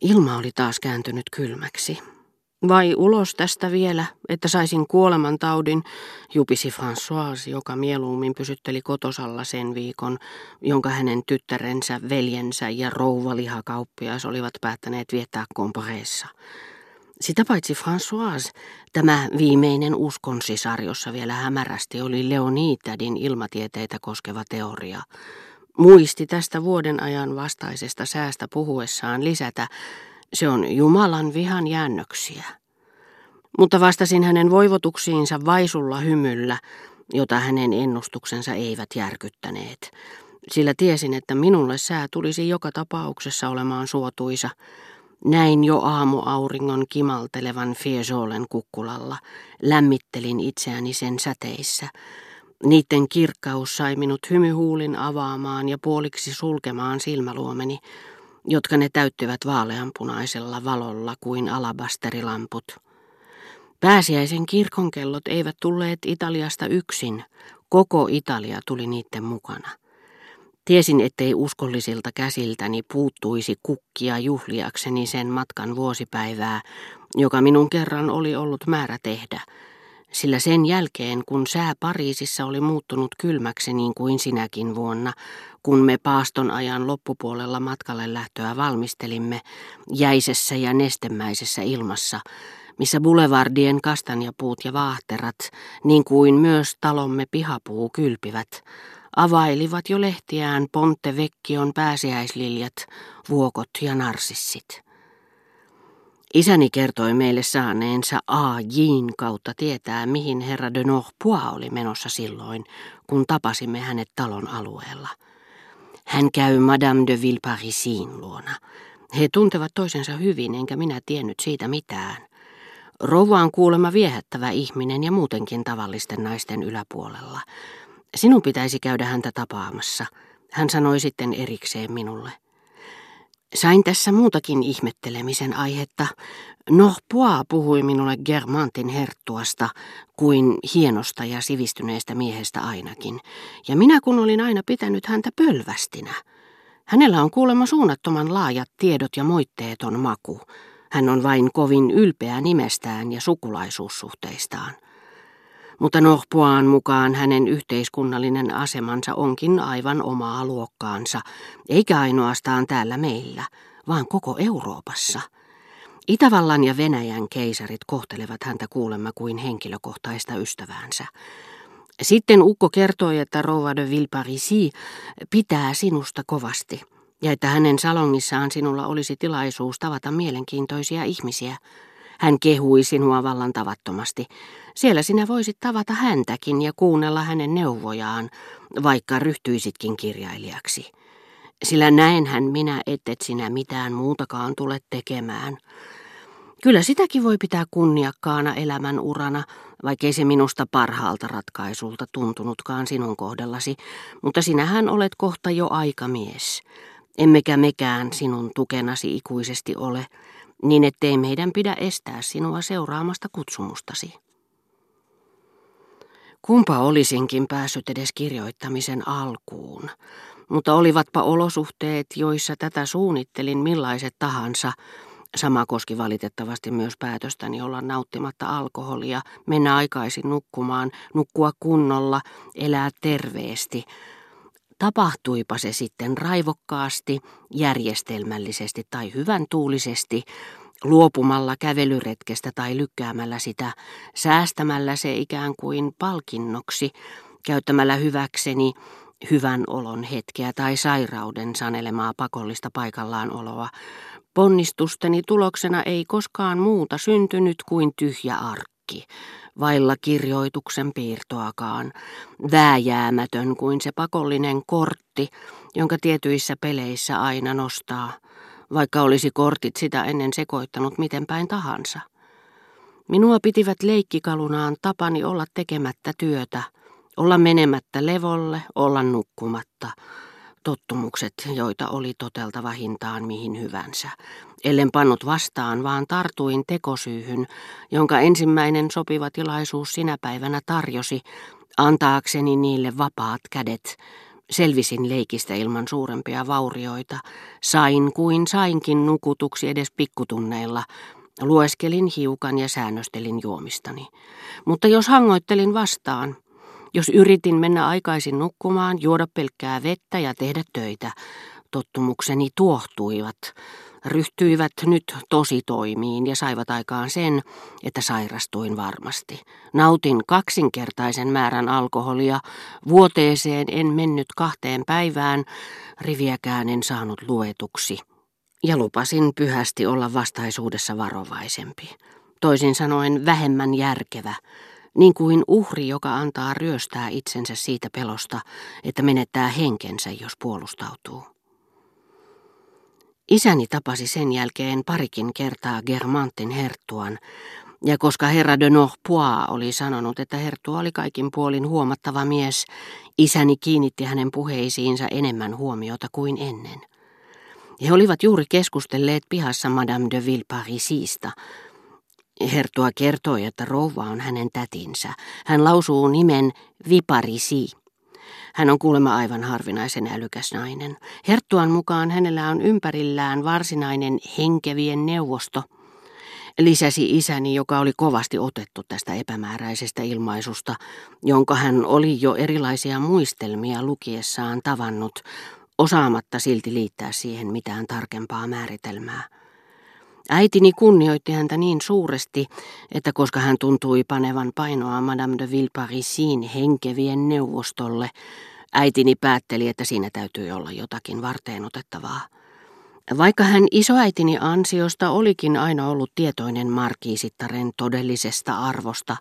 Ilma oli taas kääntynyt kylmäksi. Vai ulos tästä vielä, että saisin kuolemantaudin, jupisi François, joka mieluummin pysytteli kotosalla sen viikon, jonka hänen tyttärensä, veljensä ja rouvalihakauppias olivat päättäneet viettää Comporeessa. Sitä paitsi François, tämä viimeinen uskonsisar, jossa vielä hämärästi oli Leonitadin ilmatieteitä koskeva teoria, muisti tästä vuoden ajan vastaisesta säästä puhuessaan lisätä, se on Jumalan vihan jäännöksiä. Mutta vastasin hänen voivotuksiinsa vaisulla hymyllä, jota hänen ennustuksensa eivät järkyttäneet, sillä tiesin, että minulle sää tulisi joka tapauksessa olemaan suotuisa. Näin jo aamuauringon kimaltelevan Fiesolen kukkulalla, lämmittelin itseäni sen säteissä. Niiden kirkkaus sai minut hymyhuulin avaamaan ja puoliksi sulkemaan silmäluomeni, jotka ne täyttyvät vaaleanpunaisella valolla kuin alabasterilamput. Pääsiäisen kirkonkellot eivät tulleet Italiasta yksin, koko Italia tuli niiden mukana. Tiesin, ettei uskollisilta käsiltäni puuttuisi kukkia juhliakseni sen matkan vuosipäivää, joka minun kerran oli ollut määrä tehdä, sillä sen jälkeen, kun sää Pariisissa oli muuttunut kylmäksi niin kuin sinäkin vuonna, kun me paaston ajan loppupuolella matkalle lähtöä valmistelimme jäisessä ja nestemäisessä ilmassa, missä boulevardien kastanjapuut ja vaahterat, niin kuin myös talomme pihapuu kylpivät, availivat jo lehtiään Ponte Vecchion pääsiäisliljat, vuokot ja narsissit. Isäni kertoi meille saaneensa A. Jin kautta tietää, mihin herra de Norpois oli menossa silloin, kun tapasimme hänet talon alueella. Hän käy Madame de Villeparisin luona. He tuntevat toisensa hyvin, enkä minä tiennyt siitä mitään. Rouva on kuulemma viehättävä ihminen ja muutenkin tavallisten naisten yläpuolella. Sinun pitäisi käydä häntä tapaamassa. Hän sanoi sitten erikseen minulle. Sain tässä muutakin ihmettelemisen aihetta. Norpois puhui minulle Germantin herttuasta kuin hienosta ja sivistyneestä miehestä ainakin. Ja minä kun olin aina pitänyt häntä pölvästinä. Hänellä on kuulemma suunnattoman laajat tiedot ja moitteeton maku. Hän on vain kovin ylpeä nimestään ja sukulaisuussuhteistaan mutta Nohpuaan mukaan hänen yhteiskunnallinen asemansa onkin aivan omaa luokkaansa, eikä ainoastaan täällä meillä, vaan koko Euroopassa. Itävallan ja Venäjän keisarit kohtelevat häntä kuulemma kuin henkilökohtaista ystäväänsä. Sitten Ukko kertoi, että rouva de Villeparisi pitää sinusta kovasti ja että hänen salongissaan sinulla olisi tilaisuus tavata mielenkiintoisia ihmisiä. Hän kehui sinua vallan tavattomasti. Siellä sinä voisit tavata häntäkin ja kuunnella hänen neuvojaan, vaikka ryhtyisitkin kirjailijaksi. Sillä näenhän minä, ettet sinä mitään muutakaan tule tekemään. Kyllä sitäkin voi pitää kunniakkaana elämän urana, vaikkei se minusta parhaalta ratkaisulta tuntunutkaan sinun kohdallasi, mutta sinähän olet kohta jo aikamies. Emmekä mekään sinun tukenasi ikuisesti ole, niin ettei meidän pidä estää sinua seuraamasta kutsumustasi. Kumpa olisinkin päässyt edes kirjoittamisen alkuun, mutta olivatpa olosuhteet, joissa tätä suunnittelin millaiset tahansa, Sama koski valitettavasti myös päätöstäni olla nauttimatta alkoholia, mennä aikaisin nukkumaan, nukkua kunnolla, elää terveesti. Tapahtuipa se sitten raivokkaasti, järjestelmällisesti tai hyvän tuulisesti, luopumalla kävelyretkestä tai lykkäämällä sitä, säästämällä se ikään kuin palkinnoksi, käyttämällä hyväkseni hyvän olon hetkeä tai sairauden sanelemaa pakollista paikallaan oloa. Ponnistusteni tuloksena ei koskaan muuta syntynyt kuin tyhjä arkki, vailla kirjoituksen piirtoakaan, vääjäämätön kuin se pakollinen kortti, jonka tietyissä peleissä aina nostaa – vaikka olisi kortit sitä ennen sekoittanut miten päin tahansa. Minua pitivät leikkikalunaan tapani olla tekemättä työtä, olla menemättä levolle, olla nukkumatta. Tottumukset, joita oli toteltava hintaan mihin hyvänsä. Ellen pannut vastaan, vaan tartuin tekosyyhyn, jonka ensimmäinen sopiva tilaisuus sinä päivänä tarjosi, antaakseni niille vapaat kädet, Selvisin leikistä ilman suurempia vaurioita. Sain kuin sainkin nukutuksi edes pikkutunneilla. Lueskelin hiukan ja säännöstelin juomistani. Mutta jos hangoittelin vastaan, jos yritin mennä aikaisin nukkumaan, juoda pelkkää vettä ja tehdä töitä, tottumukseni tuohtuivat, ryhtyivät nyt tositoimiin ja saivat aikaan sen, että sairastuin varmasti. Nautin kaksinkertaisen määrän alkoholia, vuoteeseen en mennyt kahteen päivään, riviäkään en saanut luetuksi. Ja lupasin pyhästi olla vastaisuudessa varovaisempi. Toisin sanoen vähemmän järkevä, niin kuin uhri, joka antaa ryöstää itsensä siitä pelosta, että menettää henkensä, jos puolustautuu. Isäni tapasi sen jälkeen parikin kertaa Germantin herttuan, ja koska herra de Norpois oli sanonut, että herttua oli kaikin puolin huomattava mies, isäni kiinnitti hänen puheisiinsa enemmän huomiota kuin ennen. He olivat juuri keskustelleet pihassa Madame de Villeparisista. Herttua kertoi, että rouva on hänen tätinsä. Hän lausuu nimen Viparisi. Hän on kuulemma aivan harvinaisen älykäs nainen. Herttuan mukaan hänellä on ympärillään varsinainen henkevien neuvosto, lisäsi isäni, joka oli kovasti otettu tästä epämääräisestä ilmaisusta, jonka hän oli jo erilaisia muistelmia lukiessaan tavannut, osaamatta silti liittää siihen mitään tarkempaa määritelmää. Äitini kunnioitti häntä niin suuresti, että koska hän tuntui panevan painoa Madame de Villeparisin henkevien neuvostolle, äitini päätteli, että siinä täytyy olla jotakin varteen otettavaa. Vaikka hän isoäitini ansiosta olikin aina ollut tietoinen markiisittaren todellisesta arvosta,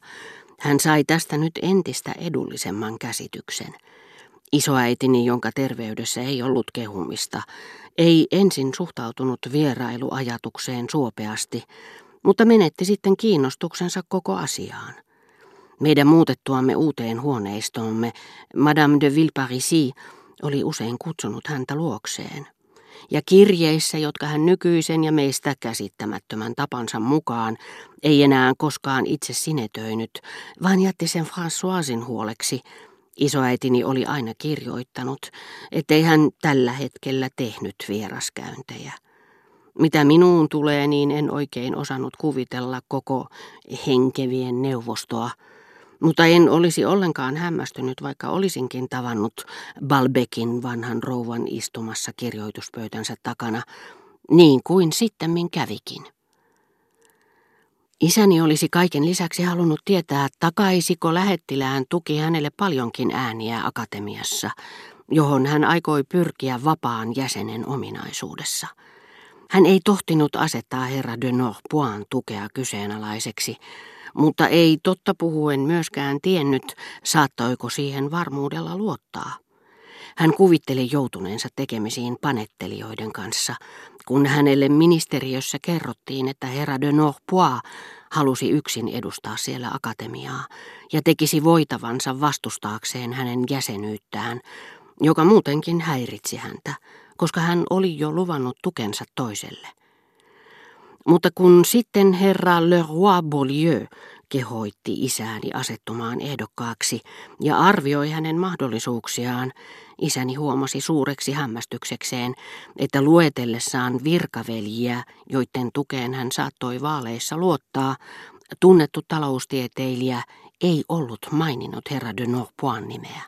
hän sai tästä nyt entistä edullisemman käsityksen. Isoäitini, jonka terveydessä ei ollut kehumista, ei ensin suhtautunut vierailuajatukseen suopeasti, mutta menetti sitten kiinnostuksensa koko asiaan. Meidän muutettuamme uuteen huoneistoomme Madame de Villeparisi oli usein kutsunut häntä luokseen. Ja kirjeissä, jotka hän nykyisen ja meistä käsittämättömän tapansa mukaan ei enää koskaan itse sinetöinyt, vaan jätti sen Françoisin huoleksi – Isoäitini oli aina kirjoittanut, ettei hän tällä hetkellä tehnyt vieraskäyntejä. Mitä minuun tulee, niin en oikein osannut kuvitella koko henkevien neuvostoa, mutta en olisi ollenkaan hämmästynyt, vaikka olisinkin tavannut Balbekin vanhan rouvan istumassa kirjoituspöytänsä takana, niin kuin sittemmin kävikin. Isäni olisi kaiken lisäksi halunnut tietää, takaisiko lähettilään tuki hänelle paljonkin ääniä akatemiassa, johon hän aikoi pyrkiä vapaan jäsenen ominaisuudessa. Hän ei tohtinut asettaa herra de Norpoin tukea kyseenalaiseksi, mutta ei totta puhuen myöskään tiennyt, saattoiko siihen varmuudella luottaa. Hän kuvitteli joutuneensa tekemisiin panettelijoiden kanssa, kun hänelle ministeriössä kerrottiin, että herra de Norpois halusi yksin edustaa siellä akatemiaa ja tekisi voitavansa vastustaakseen hänen jäsenyyttään, joka muutenkin häiritsi häntä, koska hän oli jo luvannut tukensa toiselle. Mutta kun sitten herra Le Roi Beaulieu kehoitti isääni asettumaan ehdokkaaksi ja arvioi hänen mahdollisuuksiaan, isäni huomasi suureksi hämmästyksekseen, että luetellessaan virkaveljiä, joiden tukeen hän saattoi vaaleissa luottaa, tunnettu taloustieteilijä ei ollut maininnut herra de Norpoin nimeä.